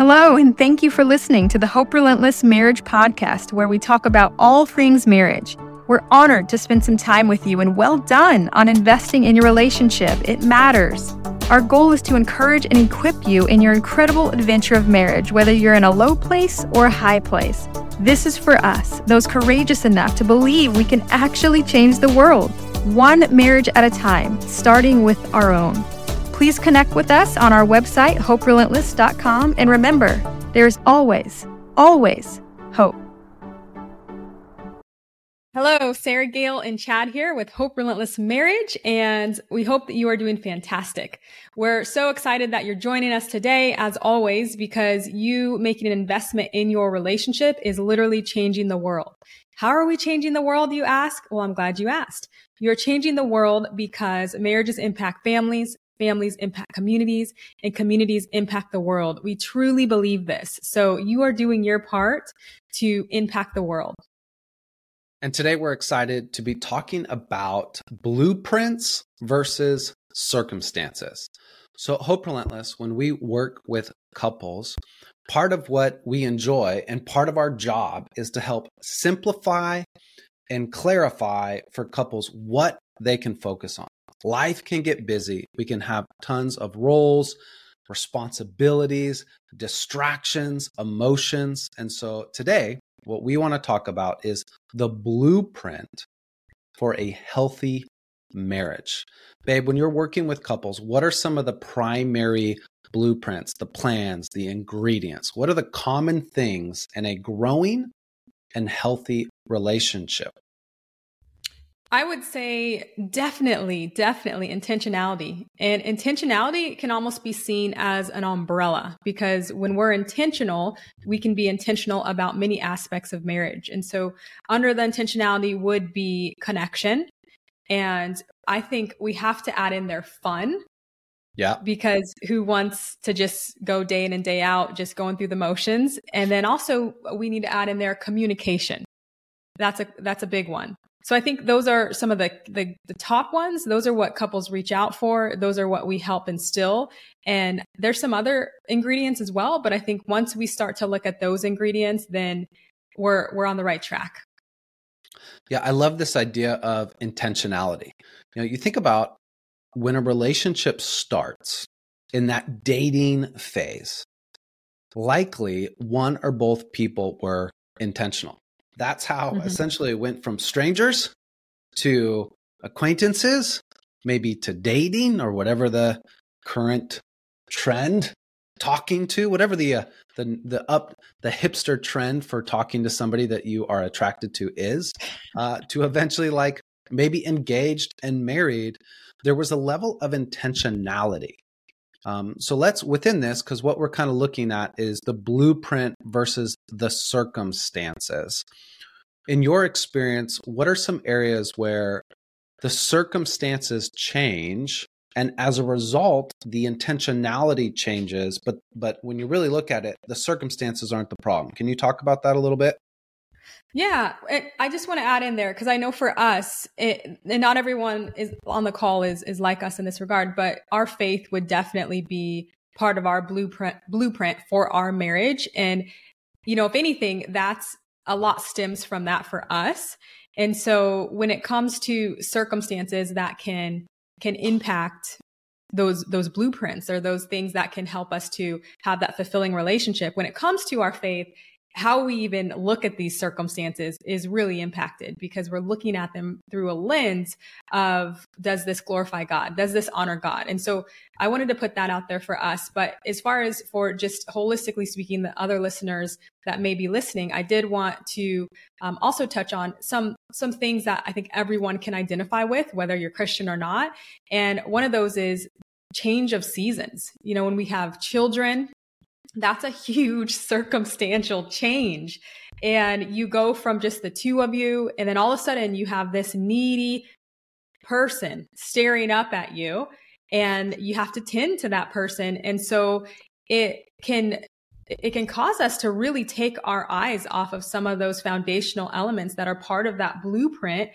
Hello, and thank you for listening to the Hope Relentless Marriage Podcast, where we talk about all things marriage. We're honored to spend some time with you, and well done on investing in your relationship. It matters. Our goal is to encourage and equip you in your incredible adventure of marriage, whether you're in a low place or a high place. This is for us, those courageous enough to believe we can actually change the world, one marriage at a time, starting with our own. Please connect with us on our website, hoperelentless.com, and remember, there is always, always hope. Hello, Sarah Gale and Chad here with Hope Relentless Marriage, and we hope that you are doing fantastic. We're so excited that you're joining us today, as always, because you making an investment in your relationship is literally changing the world. How are we changing the world, you ask? Well, I'm glad you asked. You're changing the world because marriages impact families, families impact communities, and communities impact the world. We truly believe this. So you are doing your part to impact the world. And today we're excited to be talking about blueprints versus circumstances. So, Hope Relentless, when we work with couples, part of what we enjoy and part of our job is to help simplify and clarify for couples what they can focus on. Life can get busy. We can have tons of roles, responsibilities, distractions, emotions. And so today what we want to talk about is the blueprint for a healthy marriage. Babe, when you're working with couples, what are some of the primary blueprints, the plans, the ingredients? What are the common things in a growing and healthy relationship? I would say definitely, definitely intentionality. And intentionality can almost be seen as an umbrella because when we're intentional, we can be intentional about many aspects of marriage. And so under the intentionality would be connection. And I think we have to add in there fun. Yeah. Because who wants to just go day in and day out, just going through the motions? And then also we need to add in there communication. That's a that's a big one. So I think those are some of the, the, the top ones. Those are what couples reach out for. Those are what we help instill. And there's some other ingredients as well, but I think once we start to look at those ingredients, then we're we're on the right track. Yeah, I love this idea of intentionality. You know, you think about when a relationship starts in that dating phase, likely one or both people were intentional. That's how mm-hmm. essentially it went from strangers to acquaintances, maybe to dating or whatever the current trend talking to whatever the uh, the the up the hipster trend for talking to somebody that you are attracted to is uh, to eventually like maybe engaged and married there was a level of intentionality um, so let's within this because what we're kind of looking at is the blueprint versus the circumstances. In your experience, what are some areas where the circumstances change and as a result the intentionality changes but but when you really look at it the circumstances aren't the problem? Can you talk about that a little bit yeah i just want to add in there because i know for us it, and not everyone is on the call is is like us in this regard but our faith would definitely be part of our blueprint blueprint for our marriage and you know if anything that's a lot stems from that for us. And so when it comes to circumstances that can can impact those those blueprints or those things that can help us to have that fulfilling relationship when it comes to our faith how we even look at these circumstances is really impacted because we're looking at them through a lens of does this glorify God? Does this honor God? And so I wanted to put that out there for us. But as far as for just holistically speaking, the other listeners that may be listening, I did want to um, also touch on some some things that I think everyone can identify with, whether you're Christian or not. And one of those is change of seasons. You know, when we have children that's a huge circumstantial change. And you go from just the two of you, and then all of a sudden you have this needy person staring up at you, and you have to tend to that person. And so it can it can cause us to really take our eyes off of some of those foundational elements that are part of that blueprint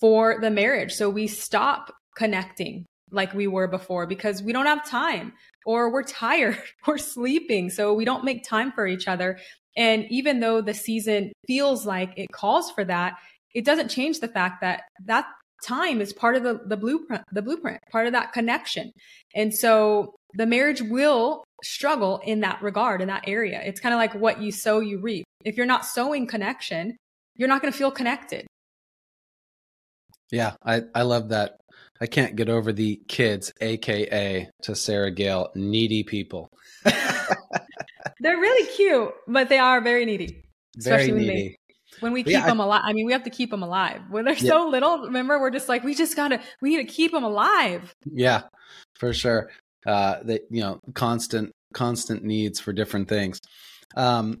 for the marriage. So we stop connecting like we were before because we don't have time or we're tired, we're sleeping. So we don't make time for each other. And even though the season feels like it calls for that, it doesn't change the fact that that time is part of the, the blueprint, the blueprint, part of that connection. And so the marriage will struggle in that regard, in that area. It's kind of like what you sow, you reap. If you're not sowing connection, you're not going to feel connected. Yeah, I, I love that. I can't get over the kids, aka to Sarah Gale, needy people. They're really cute, but they are very needy. Especially very needy. They, when we keep yeah, them alive. I mean, we have to keep them alive. When they're yeah. so little, remember, we're just like, we just gotta, we need to keep them alive. Yeah, for sure. Uh, that you know, constant, constant needs for different things. Um,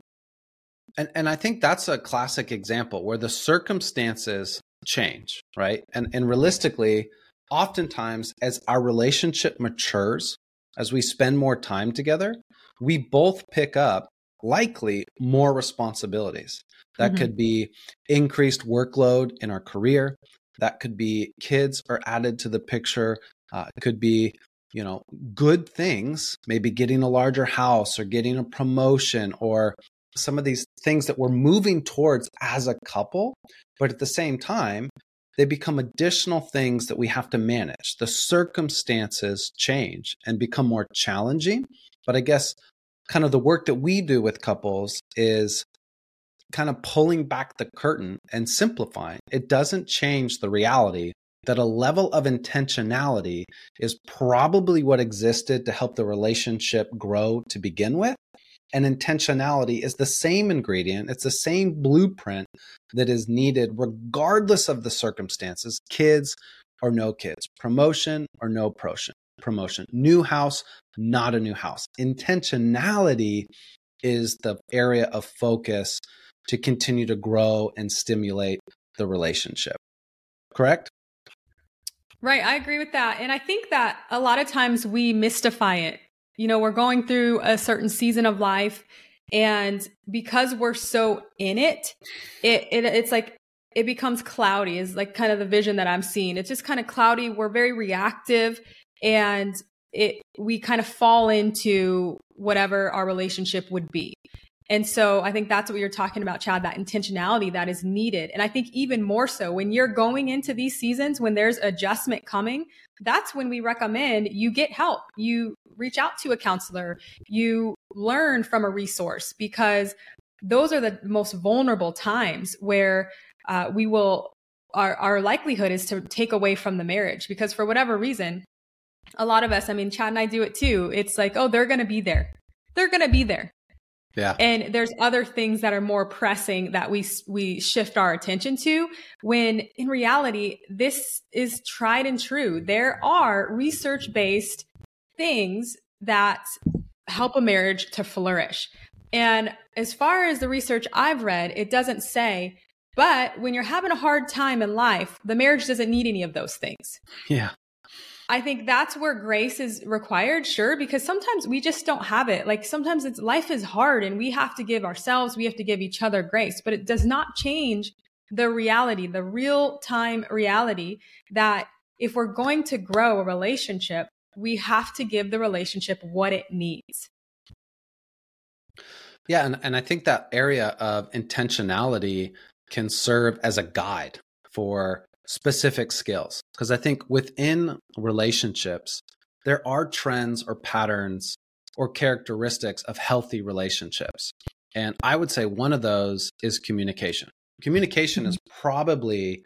and and I think that's a classic example where the circumstances change, right? And and realistically, oftentimes as our relationship matures, as we spend more time together, we both pick up likely more responsibilities. That mm-hmm. could be increased workload in our career. That could be kids are added to the picture. Uh, it could be, you know, good things, maybe getting a larger house or getting a promotion or some of these things that we're moving towards as a couple. But at the same time, they become additional things that we have to manage. The circumstances change and become more challenging. But I guess kind of the work that we do with couples is kind of pulling back the curtain and simplifying. It doesn't change the reality that a level of intentionality is probably what existed to help the relationship grow to begin with. And intentionality is the same ingredient, it's the same blueprint that is needed regardless of the circumstances, kids or no kids, promotion or no promotion, promotion, new house, not a new house. Intentionality is the area of focus to continue to grow and stimulate the relationship. Correct? Right. I agree with that. And I think that a lot of times we mystify it. You know, we're going through a certain season of life and because we're so in it, it, it it's like it becomes cloudy is like kind of the vision that I'm seeing. It's just kind of cloudy. We're very reactive and it we kind of fall into whatever our relationship would be. And so I think that's what you're talking about, Chad, that intentionality that is needed. And I think even more so when you're going into these seasons, when there's adjustment coming, that's when we recommend you get help. You reach out to a counselor, you learn from a resource because those are the most vulnerable times where uh, we will, our, our likelihood is to take away from the marriage because for whatever reason, a lot of us, I mean, Chad and I do it too. It's like, oh, they're going to be there. They're going to be there. Yeah. And there's other things that are more pressing that we we shift our attention to when in reality this is tried and true. There are research-based things that help a marriage to flourish. And as far as the research I've read, it doesn't say but when you're having a hard time in life, the marriage doesn't need any of those things. Yeah. I think that's where grace is required, sure, because sometimes we just don't have it. Like sometimes it's life is hard and we have to give ourselves, we have to give each other grace, but it does not change the reality, the real time reality that if we're going to grow a relationship, we have to give the relationship what it needs. Yeah, and, and I think that area of intentionality can serve as a guide for specific skills because I think within relationships, there are trends or patterns or characteristics of healthy relationships. And I would say one of those is communication. Communication mm-hmm. is probably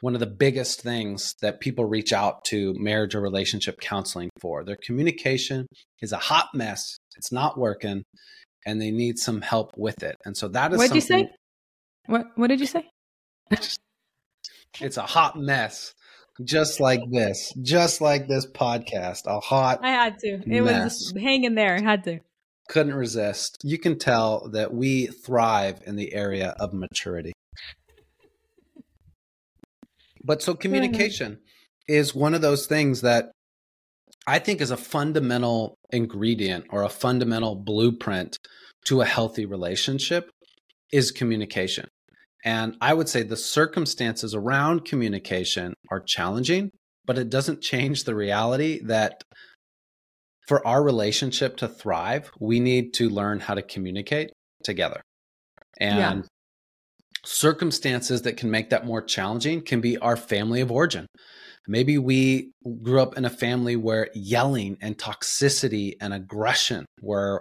one of the biggest things that people reach out to marriage or relationship counseling for. Their communication is a hot mess, it's not working, and they need some help with it. And so that is What did you say? What what did you say? It's a hot mess. Just like this. Just like this podcast. A hot I had to. It mess. was hanging there. I had to. Couldn't resist. You can tell that we thrive in the area of maturity. But so communication is one of those things that I think is a fundamental ingredient or a fundamental blueprint to a healthy relationship is communication. And I would say the circumstances around communication are challenging but it doesn't change the reality that for our relationship to thrive, we need to learn how to communicate together. And yeah. circumstances that can make that more challenging can be our family of origin. Maybe we grew up in a family where yelling and toxicity and aggression were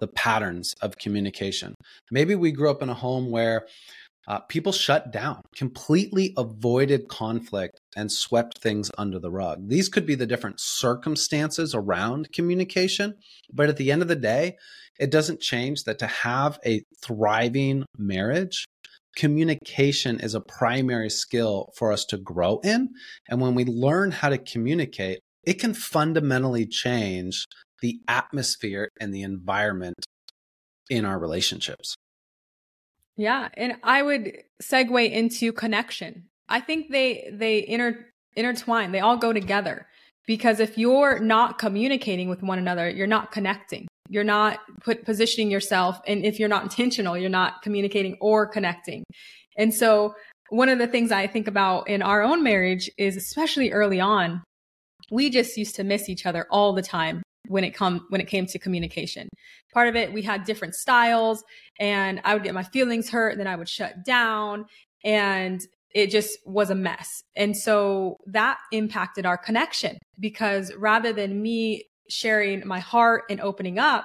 the patterns of communication. Maybe we grew up in a home where uh, people shut down, completely avoided conflict, and swept things under the rug. These could be the different circumstances around communication, but at the end of the day, it doesn't change that to have a thriving marriage, communication is a primary skill for us to grow in. And when we learn how to communicate, it can fundamentally change the atmosphere and the environment in our relationships. Yeah, and I would segue into connection. I think they they inter intertwine. They all go together because if you're not communicating with one another, you're not connecting. You're not put positioning yourself and if you're not intentional, you're not communicating or connecting. And so one of the things I think about in our own marriage is especially early on, we just used to miss each other all the time when it come when it came to communication. Part of it we had different styles and I would get my feelings hurt and then I would shut down and it just was a mess. And so that impacted our connection because rather than me sharing my heart and opening up,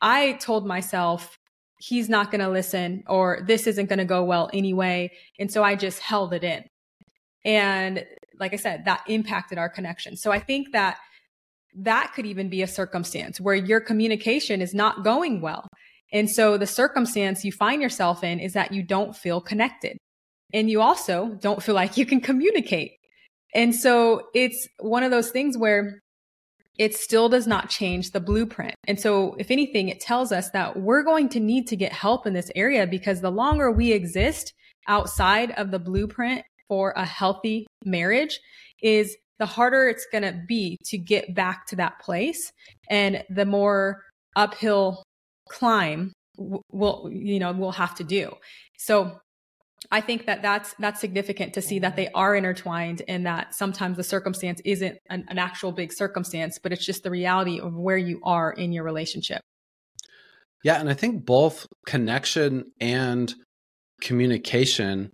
I told myself he's not going to listen or this isn't going to go well anyway. And so I just held it in. And like I said, that impacted our connection. So I think that that could even be a circumstance where your communication is not going well. And so the circumstance you find yourself in is that you don't feel connected. And you also don't feel like you can communicate. And so it's one of those things where it still does not change the blueprint. And so, if anything, it tells us that we're going to need to get help in this area because the longer we exist outside of the blueprint for a healthy marriage is the harder it's going to be to get back to that place and the more uphill climb we'll you know we'll have to do. So i think that that's that's significant to see that they are intertwined and that sometimes the circumstance isn't an, an actual big circumstance but it's just the reality of where you are in your relationship. Yeah and i think both connection and communication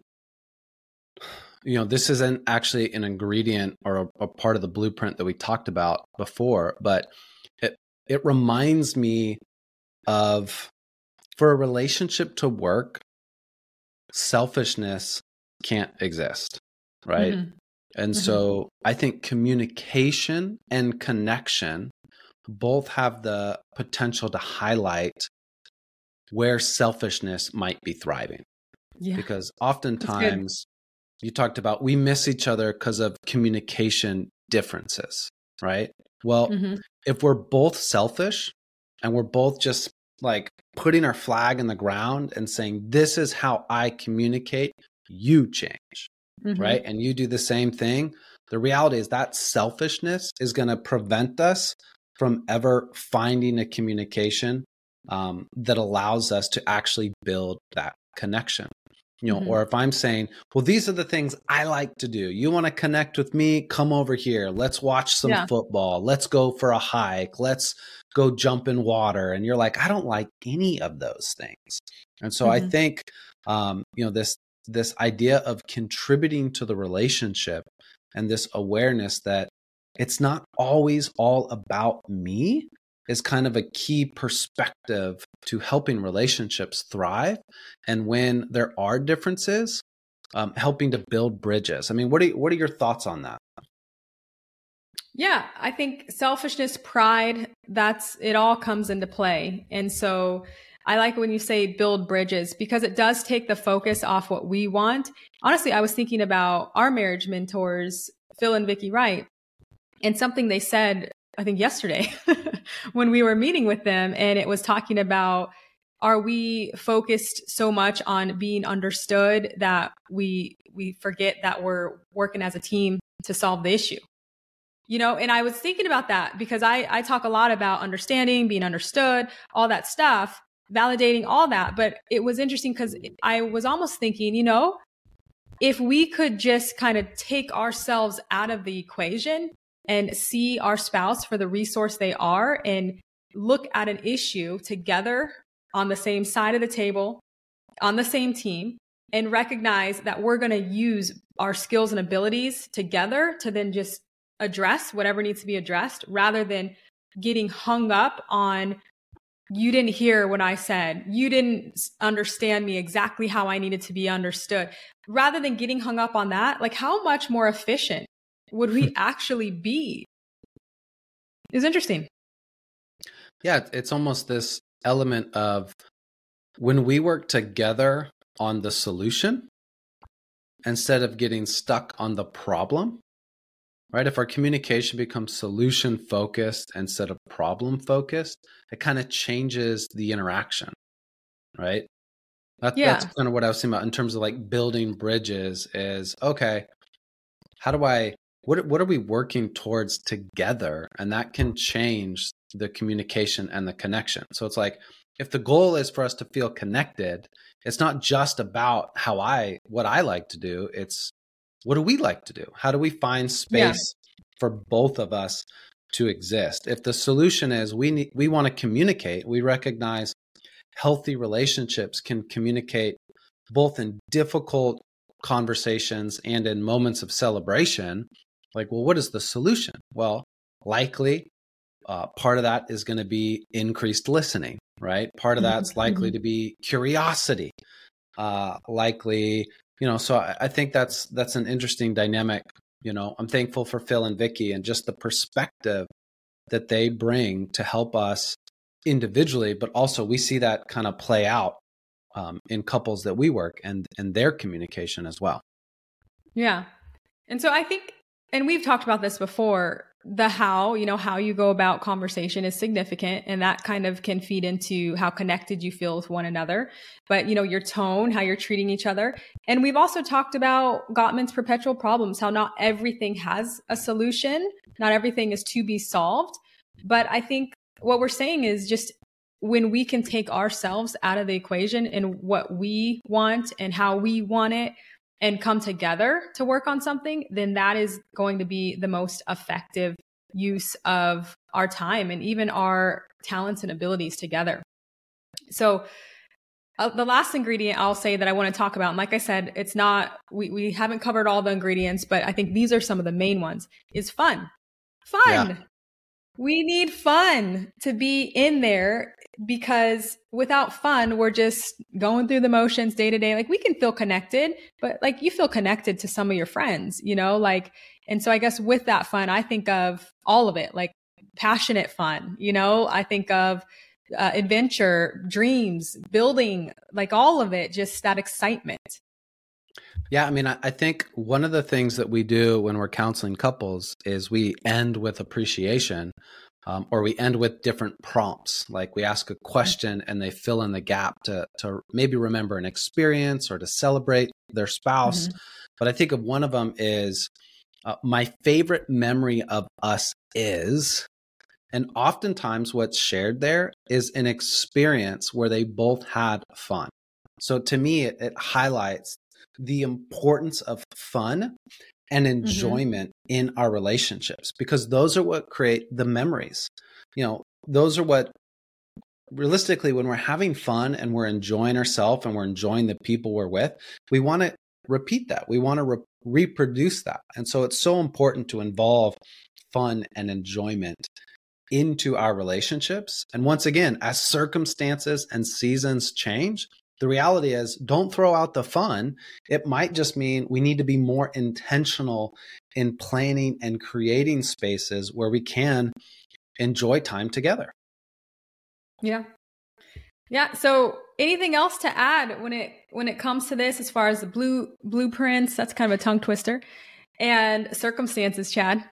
you know this isn't actually an ingredient or a, a, part of the blueprint that we talked about before but it it reminds me of for a relationship to work selfishness can't exist right mm-hmm. and mm-hmm. so i think communication and connection both have the potential to highlight where selfishness might be thriving yeah. because oftentimes you talked about we miss each other because of communication differences, right? Well, mm-hmm. if we're both selfish and we're both just like putting our flag in the ground and saying, This is how I communicate, you change, mm-hmm. right? And you do the same thing. The reality is that selfishness is going to prevent us from ever finding a communication um, that allows us to actually build that connection you know mm-hmm. or if i'm saying well these are the things i like to do. You want to connect with me? Come over here. Let's watch some yeah. football. Let's go for a hike. Let's go jump in water. And you're like i don't like any of those things. And so mm-hmm. i think um, you know this this idea of contributing to the relationship and this awareness that it's not always all about me is kind of a key perspective to helping relationships thrive. And when there are differences, um, helping to build bridges. I mean, what are what are your thoughts on that? Yeah, I think selfishness, pride, that's it all comes into play. And so I like when you say build bridges because it does take the focus off what we want. Honestly, I was thinking about our marriage mentors, Phil and Vicky Wright, and something they said I think yesterday when we were meeting with them and it was talking about are we focused so much on being understood that we we forget that we're working as a team to solve the issue? You know and i was thinking about that because i i talk a lot about understanding being understood all that stuff validating all that but it was interesting because i was almost thinking you know if we could just kind of take ourselves out of the equation and see our spouse for the resource they are and look at an issue together on the same side of the table, on the same team, and recognize that we're going to use our skills and abilities together to then just address whatever needs to be addressed rather than getting hung up on you didn't hear what I said. You didn't understand me exactly how I needed to be understood. Rather than getting hung up on that, like how much more efficient would we actually be? It's interesting. Yeah, it's almost this element of when we work together on the solution instead of getting stuck on the problem, right? If our communication becomes solution focused instead of problem focused, it kind of changes the interaction, right? That, yeah. That's kind of what I was saying about in terms of like building bridges is okay, how do I, what, what are we working towards together? And that can change the communication and the connection. So it's like, if the goal is for us to feel connected, it's not just about how I, what I like to do. It's what do we like to do? How do we find space yeah. for both of us to exist? If the solution is we need, we want to communicate, we recognize healthy relationships can communicate both in difficult conversations and in moments of celebration. Like, well, what is the solution? Well, likely uh, part of that is going to be increased listening, right? Part of mm-hmm. that's likely mm-hmm. to be curiosity, uh, likely you know so I, I think that's that's an interesting dynamic you know i'm thankful for phil and vicky and just the perspective that they bring to help us individually but also we see that kind of play out um, in couples that we work and and their communication as well yeah and so i think and we've talked about this before the how, you know, how you go about conversation is significant and that kind of can feed into how connected you feel with one another. But, you know, your tone, how you're treating each other. And we've also talked about Gottman's perpetual problems, how not everything has a solution, not everything is to be solved. But I think what we're saying is just when we can take ourselves out of the equation and what we want and how we want it and come together to work on something, then that is going to be the most effective use of our time and even our talents and abilities together. So, uh, the last ingredient I'll say that I want to talk about, and like I said, it's not, we, we haven't covered all the ingredients, but I think these are some of the main ones, is fun. Fun. Yeah. We need fun to be in there because without fun, we're just going through the motions day to day. Like we can feel connected, but like you feel connected to some of your friends, you know, like, and so I guess with that fun, I think of all of it, like passionate fun, you know, I think of uh, adventure, dreams, building, like all of it, just that excitement. Yeah, I mean, I think one of the things that we do when we're counseling couples is we end with appreciation um, or we end with different prompts. Like we ask a question and they fill in the gap to, to maybe remember an experience or to celebrate their spouse. Mm-hmm. but i think of one of them is uh, my favorite memory of us is and oftentimes what's shared there is an experience where they both had fun. So to me it, it highlights the importance of fun and mm-hmm. enjoyment mm-hmm. in our relationships because those are what create the memories. You know, those are what realistically when we're having fun and we're enjoying ourselves and we're enjoying the people we're with, we want to repeat that. We want to re- reproduce that. And so it's so important to involve fun and enjoyment into our relationships. And once again, as circumstances and seasons change, the reality is, don't throw out the fun. It might just mean we need to be more intentional in planning and creating spaces where we can enjoy time together. Yeah. Yeah. So anything else to add when it when it comes to this as far as the blue blueprints, that's kind of a tongue twister. And circumstances, Chad?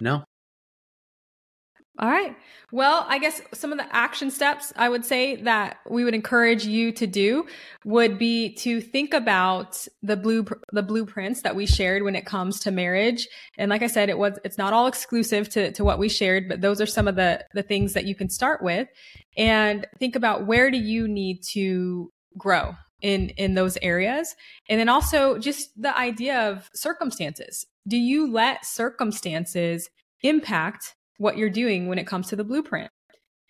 No. All right. Well, I guess some of the action steps I would say that we would encourage you to do would be to think about the blue the blueprints that we shared when it comes to marriage. And like I said, it was it's not all exclusive to to what we shared, but those are some of the the things that you can start with and think about where do you need to grow? in in those areas and then also just the idea of circumstances do you let circumstances impact what you're doing when it comes to the blueprint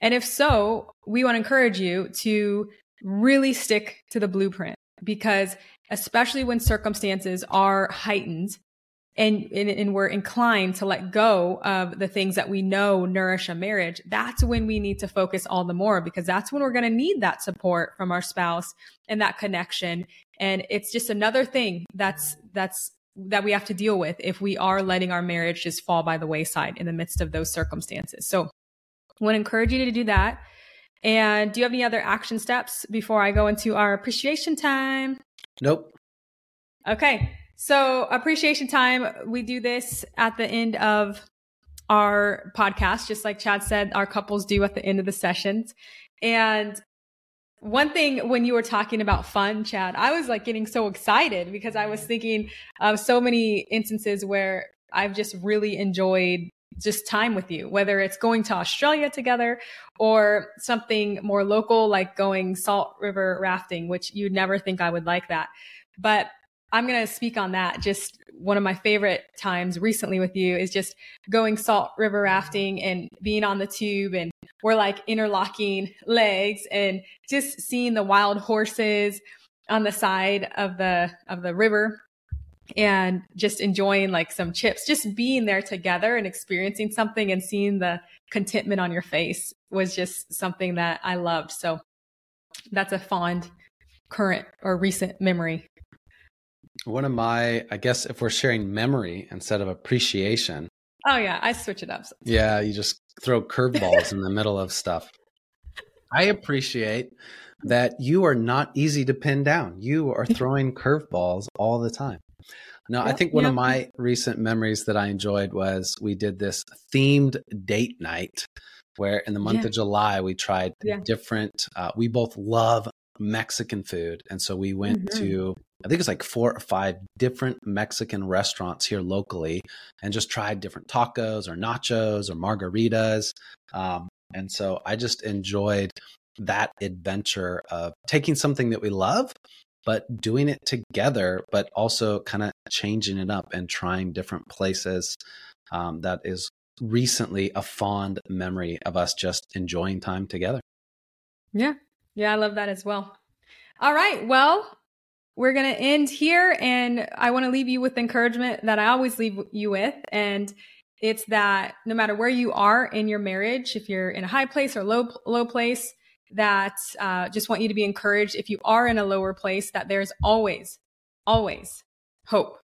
and if so we want to encourage you to really stick to the blueprint because especially when circumstances are heightened and, and, and, we're inclined to let go of the things that we know nourish a marriage, that's when we need to focus all the more because that's when we're going to need that support from our spouse and that connection. And it's just another thing that's, that's, that we have to deal with if we are letting our marriage just fall by the wayside in the midst of those circumstances. So I want to encourage you to do that. And do you have any other action steps before I go into our appreciation time? Nope. Okay. So, appreciation time, we do this at the end of our podcast, just like Chad said, our couples do at the end of the sessions. And one thing when you were talking about fun, Chad, I was like getting so excited because I was thinking of so many instances where I've just really enjoyed just time with you, whether it's going to Australia together or something more local like going Salt River rafting, which you'd never think I would like that. But I'm going to speak on that. Just one of my favorite times recently with you is just going salt river rafting and being on the tube and we're like interlocking legs and just seeing the wild horses on the side of the of the river and just enjoying like some chips. Just being there together and experiencing something and seeing the contentment on your face was just something that I loved. So that's a fond current or recent memory one of my, I guess, if we're sharing memory instead of appreciation. Oh, yeah. I switch it up. Yeah. You just throw curveballs in the middle of stuff. I appreciate that you are not easy to pin down. You are throwing curveballs all the time. Now, yep, I think one yep. of my recent memories that I enjoyed was we did this themed date night where in the month yeah. of July we tried yeah. different, uh, we both love Mexican food. And so we went mm-hmm. to I think it's like four or five different Mexican restaurants here locally and just tried different tacos or nachos or margaritas. Um, and so I just enjoyed that adventure of taking something that we love, but doing it together, but also kind of changing it up and trying different places. Um, that is recently a fond memory of us just enjoying time together. Yeah. Yeah, I love that as well. All right. Well, we're going to end here. And I want to leave you with encouragement that I always leave you with. And it's that no matter where you are in your marriage, if you're in a high place or low, low place, that uh, just want you to be encouraged. If you are in a lower place, that there's always, always hope